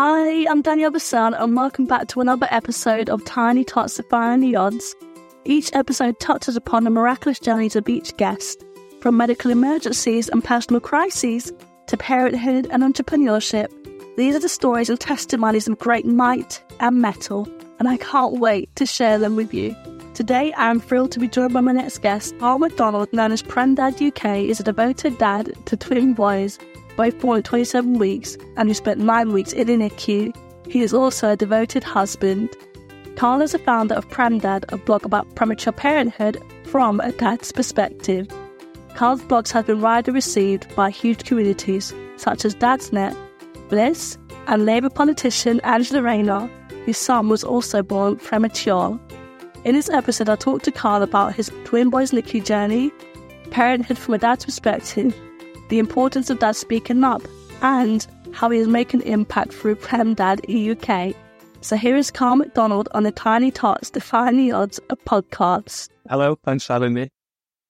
Hi, I'm Danielle Vassell, and welcome back to another episode of Tiny Tots Defying the Odds. Each episode touches upon the miraculous journeys of each guest, from medical emergencies and personal crises to parenthood and entrepreneurship. These are the stories and testimonies of great might and metal, and I can't wait to share them with you. Today, I am thrilled to be joined by my next guest. Carl Macdonald, known as Premdad UK, is a devoted dad to twin boys, both born at 27 weeks, and who spent nine weeks in an NICU. He is also a devoted husband. Carl is the founder of Premdad, a blog about premature parenthood from a dad's perspective. Carl's blogs have been widely received by huge communities such as Dadsnet, Bliss, and Labour politician Angela Rayner, whose son was also born premature. In this episode, I talked to Carl about his twin boys' NICU journey, parenthood from a dad's perspective, the importance of dad speaking up, and how he is making an impact through Premdad UK. So here is Carl Macdonald on the Tiny Tots Defying the Odds of podcast. Hello, thanks for having me.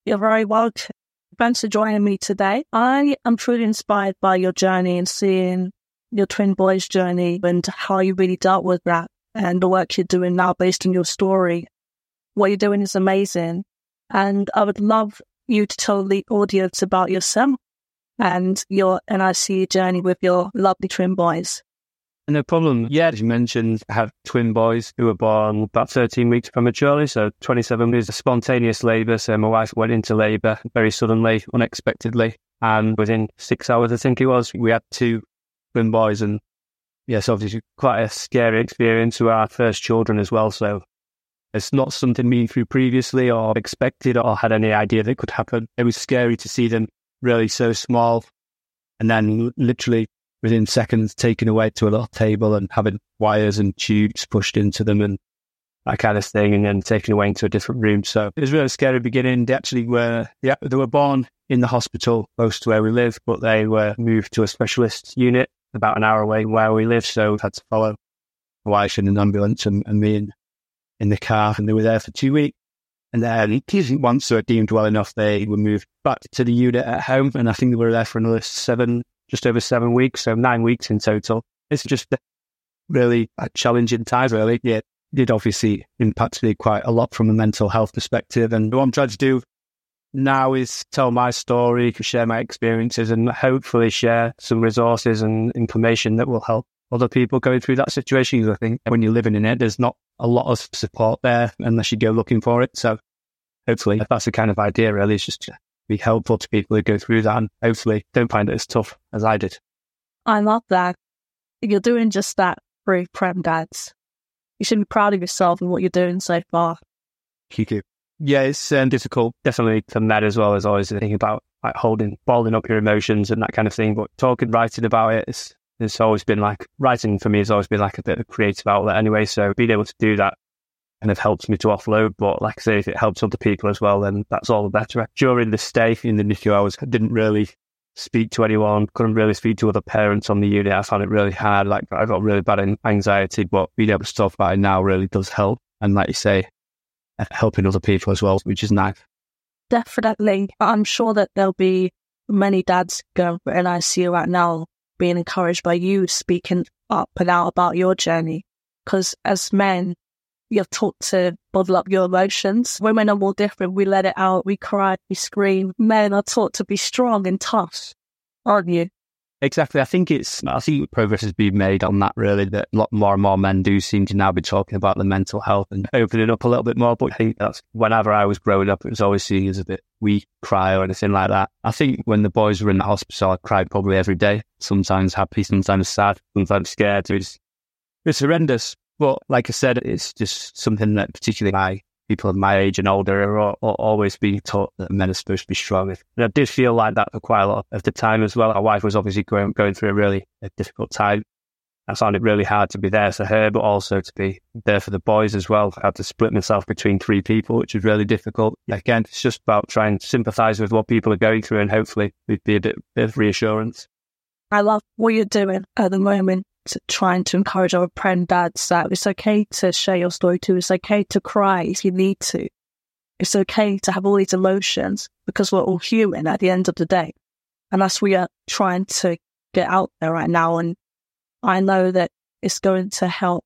You're very welcome. Thanks for joining me today. I am truly inspired by your journey and seeing your twin boys' journey and how you really dealt with that and the work you're doing now based on your story what you're doing is amazing. And I would love you to tell the audience about yourself and I see your NICU journey with your lovely twin boys. No problem. Yeah, as you mentioned, I have twin boys who were born about 13 weeks prematurely. So 27 was a spontaneous labour. So my wife went into labour very suddenly, unexpectedly. And within six hours, I think it was, we had two twin boys. And yes, obviously quite a scary experience for our first children as well. So it's not something me through previously or expected or had any idea that could happen. It was scary to see them really so small and then literally within seconds taken away to a little table and having wires and tubes pushed into them and that kind of thing and then taken away into a different room. So it was really scary beginning. They actually were, yeah, they were born in the hospital close to where we live, but they were moved to a specialist unit about an hour away where we live. So we had to follow my wife in an ambulance and, and me and in the car and they were there for two weeks. And then once they were deemed well enough, they were moved back to the unit at home. And I think they were there for another seven, just over seven weeks. So nine weeks in total. It's just really a challenging time, really. Yeah, it did obviously impact me quite a lot from a mental health perspective. And what I'm trying to do now is tell my story, share my experiences and hopefully share some resources and information that will help other people going through that situation. Because I think when you're living in it, there's not a lot of support there unless you go looking for it. So hopefully that's the kind of idea really is just to be helpful to people who go through that and hopefully don't find it as tough as I did. I love that. You're doing just that through Prem Dads. You should be proud of yourself and what you're doing so far. Thank you. Yeah, it's um, difficult, definitely from that as well as always thinking about like holding, balling up your emotions and that kind of thing. But talking, writing about it, it's it's always been like writing for me has always been like a bit of a creative outlet anyway. So being able to do that kind of helps me to offload. But like I say, if it helps other people as well, then that's all the better. During the stay in the NICU, I was didn't really speak to anyone, couldn't really speak to other parents on the unit. I found it really hard. Like I got really bad anxiety, but being able to talk about it now really does help. And like you say, helping other people as well, which is nice. Definitely. I'm sure that there'll be many dads going for NICU right now being encouraged by you speaking up and out about your journey. Because as men, you're taught to bottle up your emotions. Women are more different. We let it out. We cry. We scream. Men are taught to be strong and tough, aren't you? Exactly. I think it's, I think progress has been made on that really, that a lot more and more men do seem to now be talking about the mental health and opening up a little bit more. But I think that's whenever I was growing up, it was always seen as a bit weak cry or anything like that. I think when the boys were in the hospital, I cried probably every day, sometimes happy, sometimes sad, sometimes scared. It's, it's horrendous. But like I said, it's just something that particularly my people of my age and older are, are, always being taught that men are supposed to be strong. And I did feel like that for quite a lot of the time as well. My wife was obviously going, going through a really a difficult time. I found it really hard to be there for her, but also to be there for the boys as well. I had to split myself between three people, which was really difficult. Again, it's just about trying to sympathise with what people are going through and hopefully it'd be a bit, bit of reassurance. I love what you're doing at the moment trying to encourage our prem dads that it's okay to share your story too. It's okay to cry if you need to. It's okay to have all these emotions because we're all human at the end of the day. And that's we are trying to get out there right now. And I know that it's going to help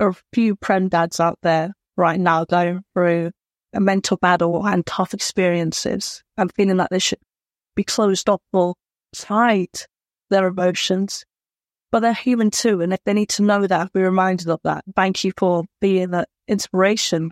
a few prem dads out there right now going through a mental battle and tough experiences and feeling like they should be closed off or hide their emotions. But they're human too. And if they need to know that, be reminded of that. Thank you for being that inspiration.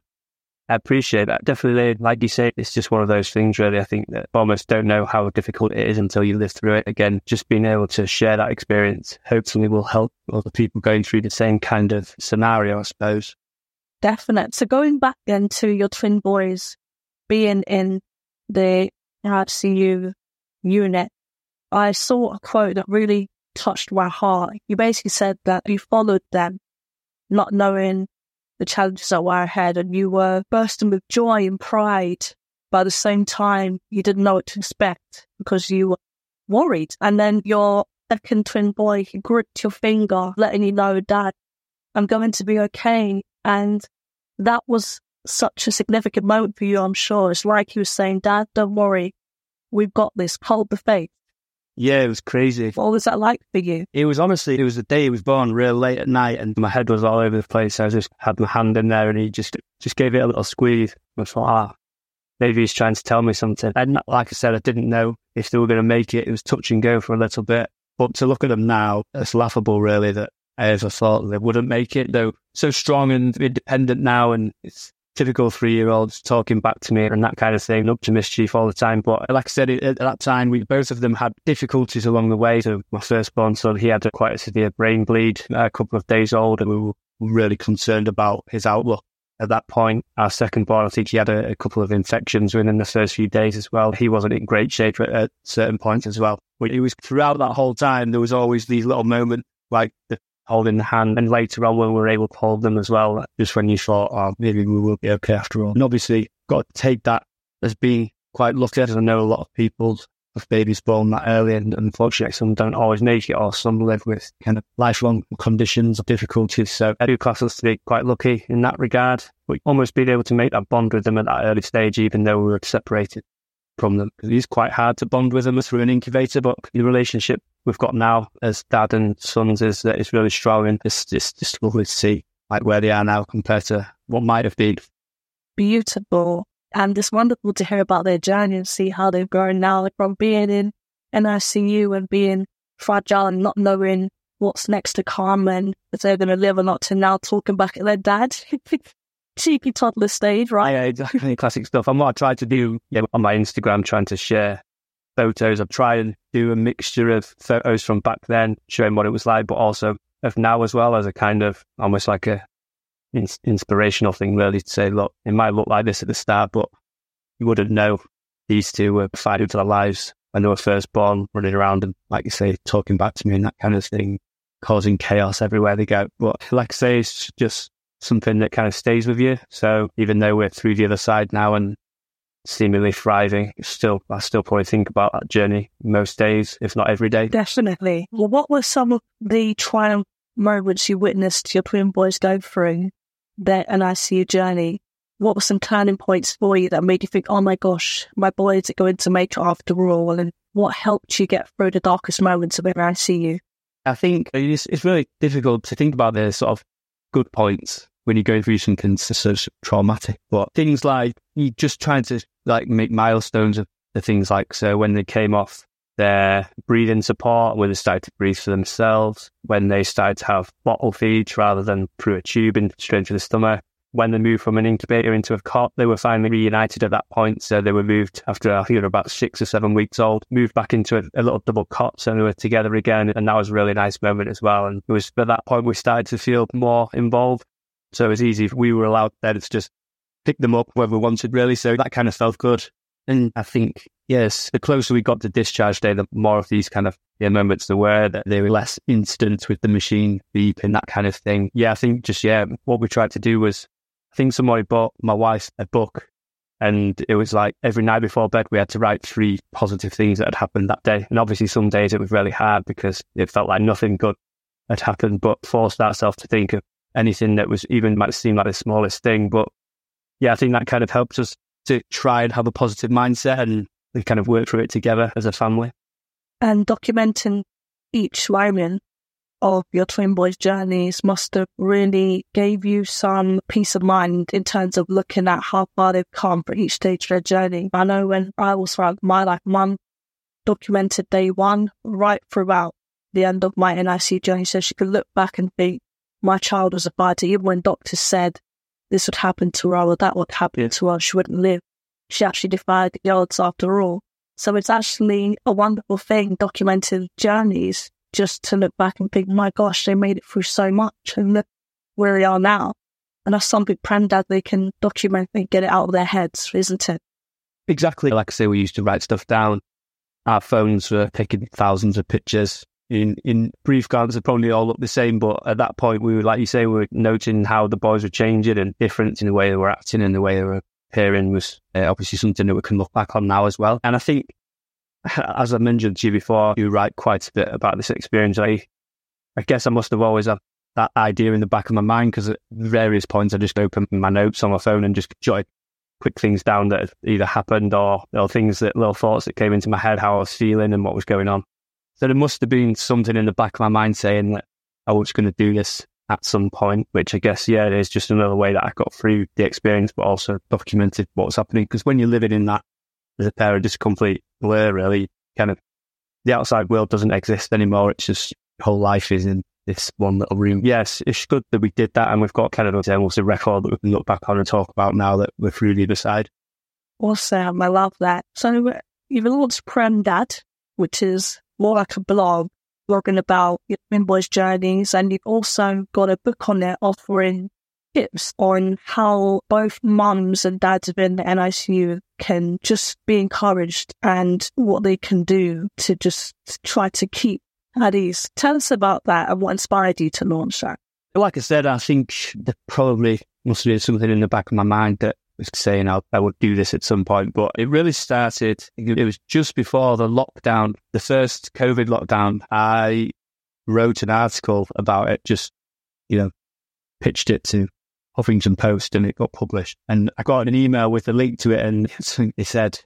I appreciate that. Definitely, like you say, it's just one of those things, really. I think that almost don't know how difficult it is until you live through it. Again, just being able to share that experience hopefully will help other people going through the same kind of scenario, I suppose. Definite. So going back then to your twin boys being in the ICU unit, I saw a quote that really touched my heart. You basically said that you followed them, not knowing the challenges that were ahead, and you were bursting with joy and pride. But at the same time, you didn't know what to expect because you were worried. And then your second twin boy, he gripped your finger, letting you know, Dad, I'm going to be okay. And that was such a significant moment for you, I'm sure. It's like he was saying, Dad, don't worry. We've got this. Hold the faith. Yeah, it was crazy. What was that like for you? It was honestly, it was the day he was born, real late at night, and my head was all over the place. I just had my hand in there, and he just just gave it a little squeeze. I thought, ah, maybe he's trying to tell me something. And like I said, I didn't know if they were going to make it. It was touch and go for a little bit. But to look at them now, it's laughable, really, that I ever thought they wouldn't make it. Though so strong and independent now, and it's typical three year olds talking back to me and that kind of thing, up to mischief all the time. But like I said, at that time, we both of them had difficulties along the way. So my firstborn son, he had a, quite a severe brain bleed uh, a couple of days old, and we were really concerned about his outlook. At that point, our second born, I think he had a, a couple of infections within the first few days as well. He wasn't in great shape at, at certain points as well. But it was throughout that whole time, there was always these little moments like the holding the hand. And later on, when we were able to hold them as well, just when you thought, oh, maybe we will be okay after all. And obviously, got to take that as being quite lucky, as I know a lot of people have babies born that early, and unfortunately, some don't always make it, or some live with kind of lifelong conditions or difficulties. So I do class us to be quite lucky in that regard. But almost being able to make that bond with them at that early stage, even though we were separated from them. It is quite hard to bond with them through an incubator, but the relationship we've got now as dad and sons is that it's really strong and it's just, just lovely to see like where they are now compared to what might have been. Beautiful. And it's wonderful to hear about their journey and see how they've grown now like from being in NICU and being fragile and not knowing what's next to come and if they're going to live or not to now talking back at their dad. Cheeky toddler stage, right? Yeah, exactly. Classic stuff. And what I try to do yeah, on my Instagram, trying to share photos. I've tried and do a mixture of photos from back then, showing what it was like, but also of now as well as a kind of almost like a in- inspirational thing, really, to say, look, it might look like this at the start, but you wouldn't know these two were fighting for their lives when they were first born, running around and, like you say, talking back to me and that kind of thing, causing chaos everywhere they go. But like I say, it's just something that kind of stays with you. So even though we're through the other side now and seemingly thriving. Still, I still probably think about that journey most days, if not every day. Definitely. Well, what were some of the triumph moments you witnessed your twin boys go through their NICU journey? What were some turning points for you that made you think, oh my gosh, my boys are going to make it after all? And what helped you get through the darkest moments of NICU? I think it's, it's really difficult to think about the sort of good points when you're going through something so traumatic. But things like you just trying to like make milestones of the things like so when they came off their breathing support, when they started to breathe for themselves, when they started to have bottle feeds rather than through a tube and straight into the stomach. When they moved from an incubator into a cot, they were finally reunited at that point. So they were moved after I think they were about six or seven weeks old, moved back into a, a little double cot. So they were together again. And that was a really nice moment as well. And it was at that point we started to feel more involved. So it was easy. We were allowed then to just pick them up wherever we wanted, really. So that kind of felt good. And I think, yes, the closer we got to discharge day, the more of these kind of yeah, moments there were, that they were less instant with the machine beep and that kind of thing. Yeah, I think just, yeah, what we tried to do was, I think somebody bought my wife a book and it was like every night before bed, we had to write three positive things that had happened that day. And obviously some days it was really hard because it felt like nothing good had happened, but forced ourselves to think of anything that was even might seem like the smallest thing. But yeah, I think that kind of helps us to try and have a positive mindset and kind of work through it together as a family. And documenting each moment of your twin boys' journeys must have really gave you some peace of mind in terms of looking at how far they've come for each stage of their journey. I know when I was throughout my life, mum documented day one right throughout the end of my NIC journey so she could look back and think my child was a fighter. Even when doctors said this would happen to her or that would happen yeah. to her, she wouldn't live. She actually defied the odds after all. So it's actually a wonderful thing documenting journeys just to look back and think, my gosh, they made it through so much and look where we are now. And that's something Premdad they can document and get it out of their heads, isn't it? Exactly. Like I say, we used to write stuff down. Our phones were taking thousands of pictures. In in brief glance, they probably all look the same, but at that point, we were like you say, we were noting how the boys were changing and different in the way they were acting and the way they were appearing was uh, obviously something that we can look back on now as well. And I think as I mentioned to you before, you write quite a bit about this experience. I, I guess I must have always had that idea in the back of my mind because at various points I just opened my notes on my phone and just jotted quick things down that either happened or, or things that little thoughts that came into my head, how I was feeling and what was going on. So there must have been something in the back of my mind saying that I was going to do this at some point, which I guess, yeah, it is just another way that I got through the experience, but also documented what was happening. Because when you're living in that as a parent, just complete blur, really. Kind of the outside world doesn't exist anymore. It's just whole life is in this one little room. Yes, it's good that we did that, and we've got kind of almost a record that we can look back on and talk about now that we're through the other side. Awesome, I love that. So uh, you've launched Prem which is more like a blog, blogging about your boys' journeys, and you've also got a book on there offering tips on how both mums and dads within the NICU can just be encouraged and what they can do to just try to keep at ease. Tell us about that and what inspired you to launch that. Like I said, I think there probably must have been something in the back of my mind that was saying I, I would do this at some point, but it really started. It was just before the lockdown, the first COVID lockdown. I wrote an article about it, just, you know, pitched it to Huffington Post and it got published. And I got an email with a link to it and they said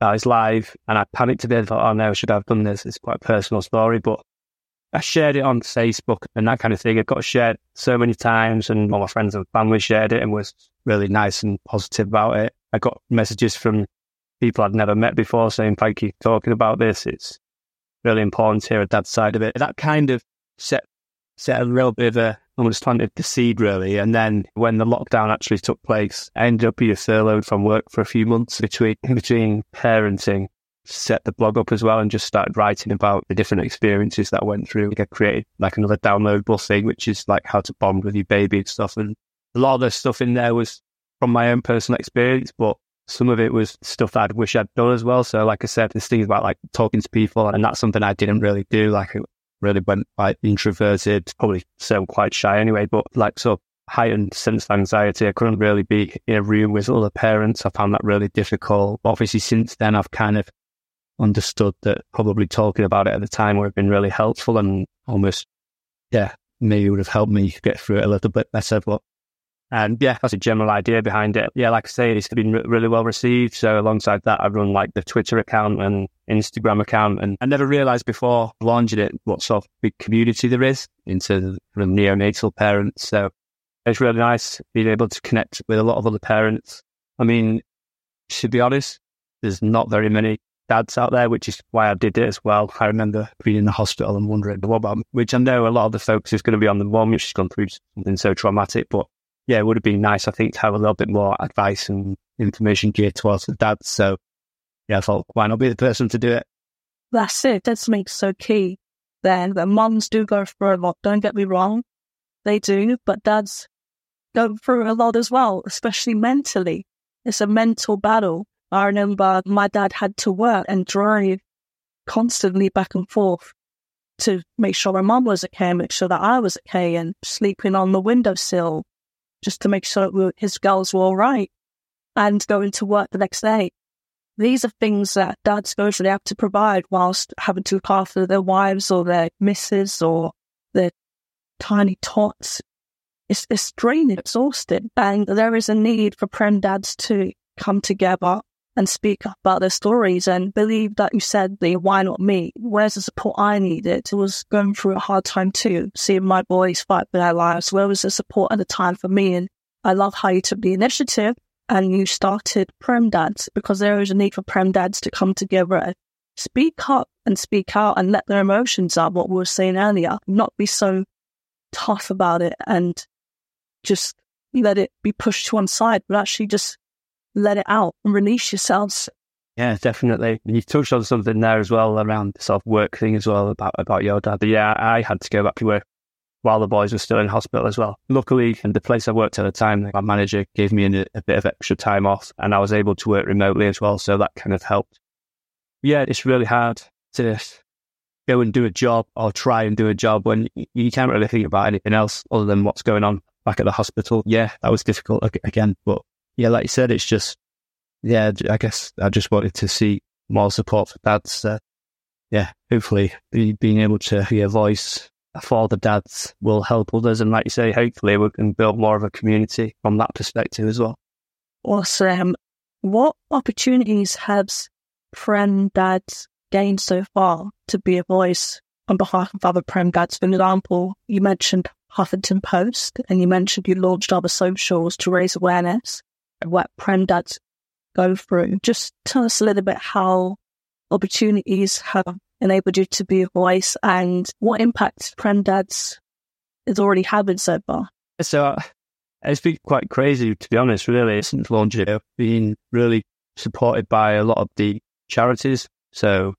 it's live. And I panicked a bit. I thought, oh no, should I have done this? It's quite a personal story. But I shared it on Facebook and that kind of thing. It got shared so many times and all my friends and family shared it and was really nice and positive about it. I got messages from people I'd never met before saying, thank you for talking about this. It's really important to hear a dad's side of it. That kind of set, set a little bit of a almost planted the seed really. And then when the lockdown actually took place, I ended up being furloughed from work for a few months between between parenting. Set the blog up as well and just started writing about the different experiences that I went through. I created like another downloadable thing, which is like how to bond with your baby and stuff. And a lot of the stuff in there was from my own personal experience, but some of it was stuff I'd wish I'd done as well. So, like I said, there's things about like talking to people, and that's something I didn't really do. Like I really went quite introverted, probably still quite shy anyway, but like so heightened sense of anxiety. I couldn't really be in a room with other parents. I found that really difficult. Obviously, since then, I've kind of understood that probably talking about it at the time would have been really helpful and almost, yeah, maybe would have helped me get through it a little bit better. But and yeah, that's a general idea behind it. Yeah, like I say, it's been really well received. So alongside that, I run like the Twitter account and Instagram account. And I never realized before launching it what sort of big community there is into the neonatal parents. So it's really nice being able to connect with a lot of other parents. I mean, to be honest, there's not very many dads out there, which is why I did it as well. I remember being in the hospital and wondering what about, which I know a lot of the focus is going to be on the mom, which has gone through something so traumatic, but yeah, it would have been nice, I think, to have a little bit more advice and information geared towards the dads. So, yeah, I thought, why not be the person to do it? That's it. That's makes so key. Then the moms do go through a lot. Don't get me wrong, they do, but dads go through a lot as well, especially mentally. It's a mental battle. I remember my dad had to work and drive constantly back and forth to make sure my mum was okay, make sure that I was okay, and sleeping on the windowsill just to make sure his girls were all right and going to work the next day. These are things that dads go through, they have to provide whilst having to look after their wives or their misses or their tiny tots. It's, it's draining, exhausting. And there is a need for prem dads to come together and speak about their stories and believe that you said the why not me? Where's the support I needed? I was going through a hard time too, seeing my boys fight for their lives. Where was the support at the time for me? And I love how you took the initiative and you started Prem Dads because there is a need for Prem Dads to come together and speak up and speak out and let their emotions out, what we were saying earlier, not be so tough about it and just let it be pushed to one side, but actually just let it out and release yourselves. Yeah, definitely. You touched on something there as well around the sort of work thing as well about about your dad. But yeah, I had to go back to work while the boys were still in hospital as well. Luckily, in the place I worked at the time, my manager gave me a, a bit of extra time off and I was able to work remotely as well. So that kind of helped. Yeah, it's really hard to go and do a job or try and do a job when you can't really think about anything else other than what's going on back at the hospital. Yeah, that was difficult again. But yeah, like you said, it's just, yeah, I guess I just wanted to see more support for dads. Uh, yeah, hopefully being able to be a voice for the dads will help others. And like you say, hopefully we can build more of a community from that perspective as well. Awesome. What opportunities has Prem Dads gained so far to be a voice on behalf of other Prem Dads? For example, you mentioned Huffington Post and you mentioned you launched other socials to raise awareness what Prem Dads go through. Just tell us a little bit how opportunities have enabled you to be a voice and what impact Prem Dads is already having so far. So uh, it's been quite crazy, to be honest, really, since launching it. Been really supported by a lot of the charities. So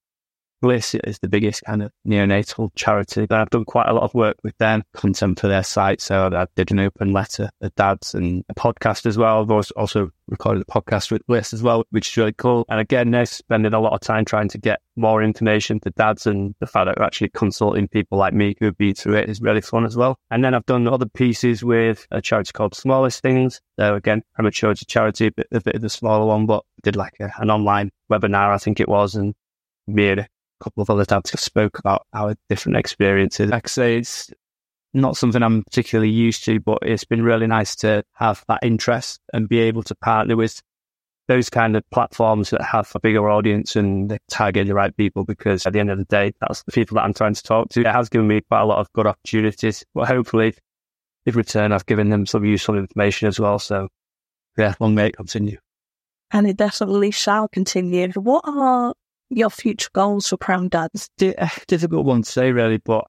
Bliss is the biggest kind of neonatal charity. I've done quite a lot of work with them, content for their site. So I did an open letter to dads and a podcast as well. I've also recorded a podcast with Bliss as well, which is really cool. And again, they're spending a lot of time trying to get more information to dads and the fact that they're actually consulting people like me who have been through it is really fun as well. And then I've done other pieces with a charity called Smallest Things. So again, premature to charity, a bit, a bit of the smaller one, but did like a, an online webinar, I think it was, and made a couple of other dads have spoke about our different experiences. Like I say, it's not something I'm particularly used to, but it's been really nice to have that interest and be able to partner with those kind of platforms that have a bigger audience and they target the right people because at the end of the day, that's the people that I'm trying to talk to. It has given me quite a lot of good opportunities, but hopefully in return, I've given them some useful information as well. So yeah, long may it continue. And it definitely shall continue. What are your future goals for Prem Dads? Eh, difficult one to say, really, but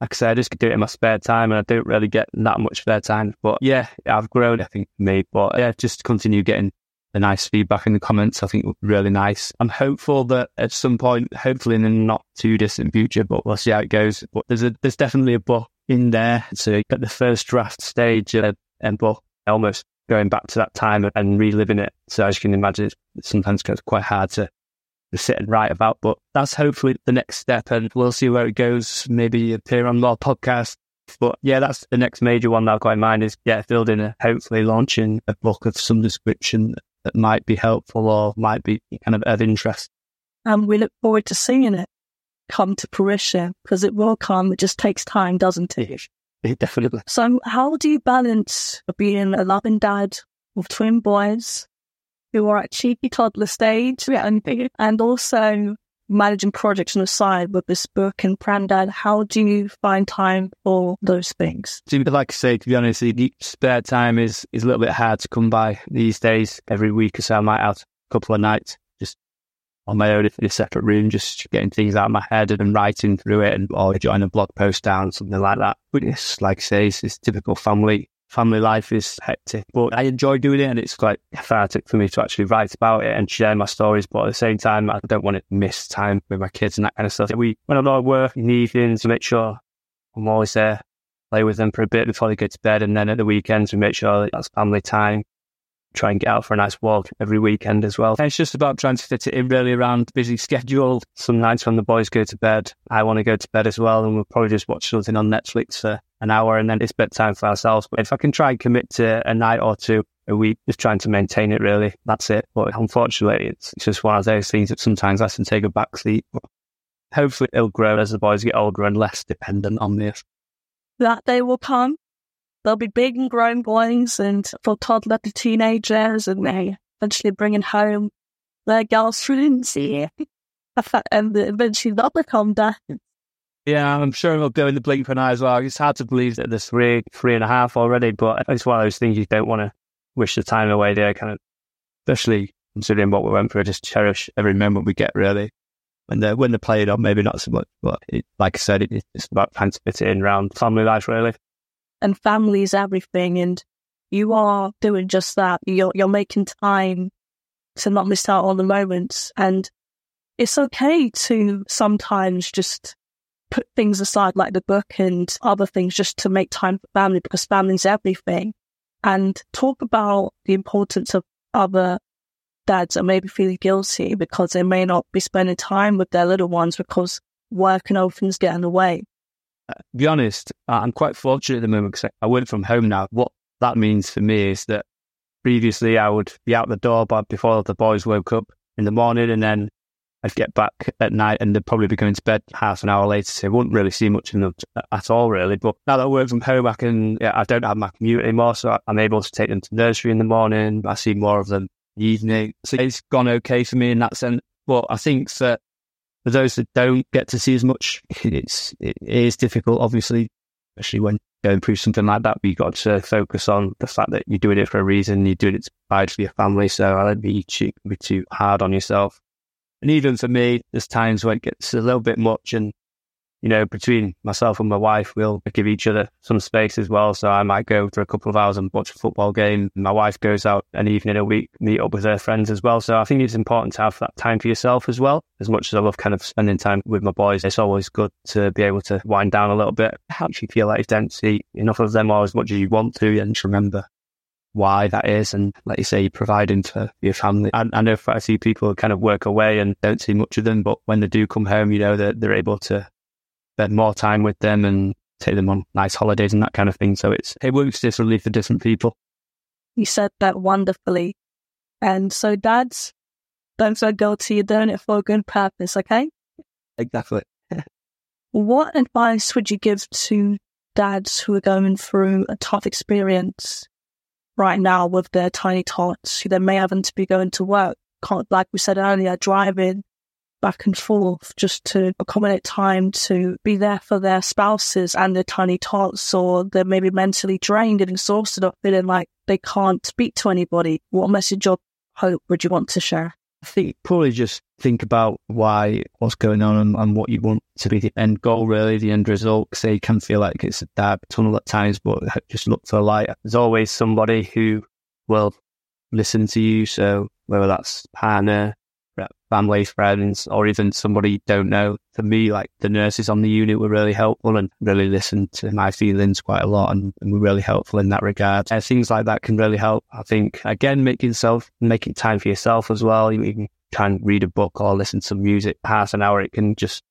like I said, I just do it in my spare time and I don't really get that much spare time. But yeah, I've grown, I think, me. But yeah, just continue getting the nice feedback in the comments, I think really nice. I'm hopeful that at some point, hopefully in the not too distant future, but we'll see how it goes. But there's a, there's definitely a book in there. So at the first draft stage of a book, almost going back to that time and reliving it. So as you can imagine, it's sometimes it's quite hard to sit and write about. But that's hopefully the next step, and we'll see where it goes. Maybe appear on more podcasts. But yeah, that's the next major one that I've got in mind is yeah, building a hopefully launching a book of some description that might be helpful or might be kind of of interest. And we look forward to seeing it come to fruition because it will come. It just takes time, doesn't it? It definitely. So, how do you balance being a loving dad with twin boys who are at cheeky toddler stage and, and also managing projects on the side with this book and Prem Dad. How do you find time for those things? Like I say, to be honest, the spare time is, is a little bit hard to come by these days. Every week or so, I might have a couple of nights just on my own in a separate room, just getting things out of my head and writing through it and or join a blog post down, something like that. But it's like I say, it's, it's typical family family life is hectic, but I enjoy doing it and it's quite cathartic for me to actually write about it and share my stories. But at the same time, I don't want to miss time with my kids and that kind of stuff. We, when a lot of work in the evenings, to make sure I'm always there, play with them for a bit before they go to bed. And then at the weekends, we make sure that that's family time. Try and get out for a nice walk every weekend as well. And it's just about trying to fit it in really around busy schedule. Some nights when the boys go to bed, I want to go to bed as well. And we'll probably just watch something on Netflix for an hour and then it's bedtime for ourselves. But if I can try and commit to a night or two a week, just trying to maintain it really, that's it. But unfortunately, it's, it's just one of those things that sometimes has to take a back seat. But hopefully it'll grow as the boys get older and less dependent on this. That day will come. They'll be big and grown boys and from toddler to teenagers and they eventually bringing home their girlfriends here. and eventually they'll become dads. Yeah, I'm sure it'll go in the blink of an eye as well. It's hard to believe that there's three, three and a half already, but it's one of those things you don't want to wish the time away there, kind of, especially considering what we went through. Just cherish every moment we get, really. When they're, when they're playing on, maybe not so much, but it, like I said, it, it's about trying to fit it in around family life, really. And family is everything. And you are doing just that. You're, you're making time to not miss out on the moments. And it's okay to sometimes just put things aside like the book and other things just to make time for family because family's everything. And talk about the importance of other dads that may be feeling guilty because they may not be spending time with their little ones because work and other things get in the way. Be honest, I'm quite fortunate at the moment because I work from home now. What that means for me is that previously I would be out the door before the boys woke up in the morning and then I'd get back at night and they'd probably be going to bed half an hour later. So I wouldn't really see much of them at all, really. But now that I work from home, I can, I don't have my commute anymore. So I'm able to take them to nursery in the morning. I see more of them in the evening. So it's gone okay for me in that sense. But I think that for those that don't get to see as much, it's, it is difficult, obviously, especially when going through something like that. But you've got to focus on the fact that you're doing it for a reason. You're doing it to provide for your family. So I don't be too, be too hard on yourself. And even for me, there's times when it gets a little bit much and, you know, between myself and my wife, we'll give each other some space as well. So I might go for a couple of hours and watch a football game. My wife goes out an evening a week, meet up with her friends as well. So I think it's important to have that time for yourself as well. As much as I love kind of spending time with my boys, it's always good to be able to wind down a little bit. How do you feel like you don't see enough of them or as much as you want to and just remember why that is. And like you say, you're providing for your family. I, I know quite a few people kind of work away and don't see much of them, but when they do come home, you know, they're, they're able to spend more time with them and take them on nice holidays and that kind of thing. So it's, it works differently for different people. You said that wonderfully. And so dads, don't feel guilty. You're doing it for a good purpose. Okay. Exactly. what advice would you give to dads who are going through a tough experience right now with their tiny tots who they may happen to be going to work, can't, like we said earlier, driving back and forth just to accommodate time to be there for their spouses and their tiny tots, or they're maybe mentally drained and exhausted or feeling like they can't speak to anybody. What message of hope would you want to share? I think probably just think about why, what's going on, and, and, what you want to be the end goal, really, the end result. Because you can feel like it's a dark tunnel at times, but just look for a light. There's always somebody who will listen to you. So whether that's partner, family, friends, or even somebody you don't know. For me, like the nurses on the unit were really helpful and really listened to my feelings quite a lot and, and were really helpful in that regard. Uh, things like that can really help. I think, again, making self, making time for yourself as well. You, can try and read a book or listen to some music half an hour. It can just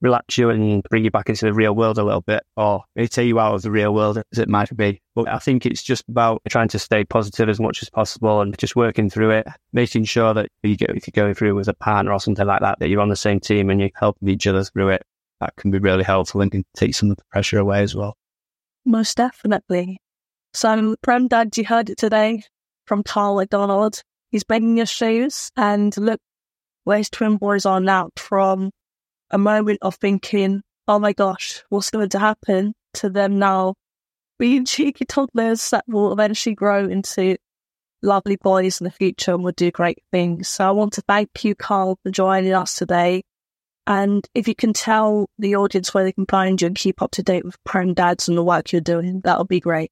relax you and bring you back into the real world a little bit, or maybe take you out of the real world as it might be. But I think it's just about trying to stay positive as much as possible and just working through it, making sure that you get, if you're going through with a partner or something like that, that you're on the same team and you're helping each other through it. That can be really helpful and can take some of the pressure away as well. Most definitely. So, Prem Dad, you heard it today from Carl Macdonald. He's begging your shoes and look where his twin boys are now from a moment of thinking, oh my gosh, what's going to happen to them now? Being cheeky toddlers that will eventually grow into lovely boys in the future and will do great things. So I want to thank you, Carl, for joining us today. And if you can tell the audience where they can find you and keep up to date with Prem Dads and the work you're doing, that would be great.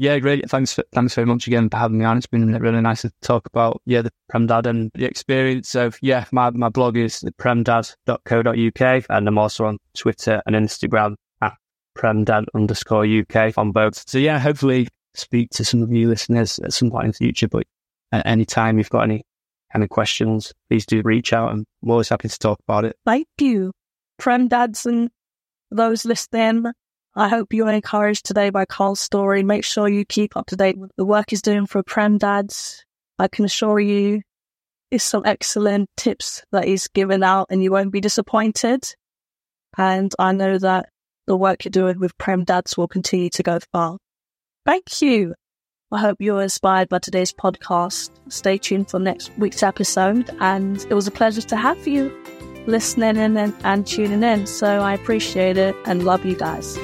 Yeah, great. Thanks, for, thanks very much again for having me on. It's been really nice to talk about yeah the Prem Dad and the experience. So yeah, my, my blog is premdad.co.uk and I'm also on Twitter and Instagram at premdad underscore UK on both. So yeah, hopefully speak to some of you listeners at some point in the future. But at any time you've got any kind of questions, please do reach out. And I'm always happy to talk about it. Thank you, Prem Dads and those listening. I hope you are encouraged today by Carl's story. Make sure you keep up to date with the work he's doing for Prem Dads. I can assure you it's some excellent tips that he's given out and you won't be disappointed. And I know that the work you're doing with Prem Dads will continue to go far. Thank you. I hope you're inspired by today's podcast. Stay tuned for next week's episode. And it was a pleasure to have you listening in and, and tuning in. So I appreciate it and love you guys.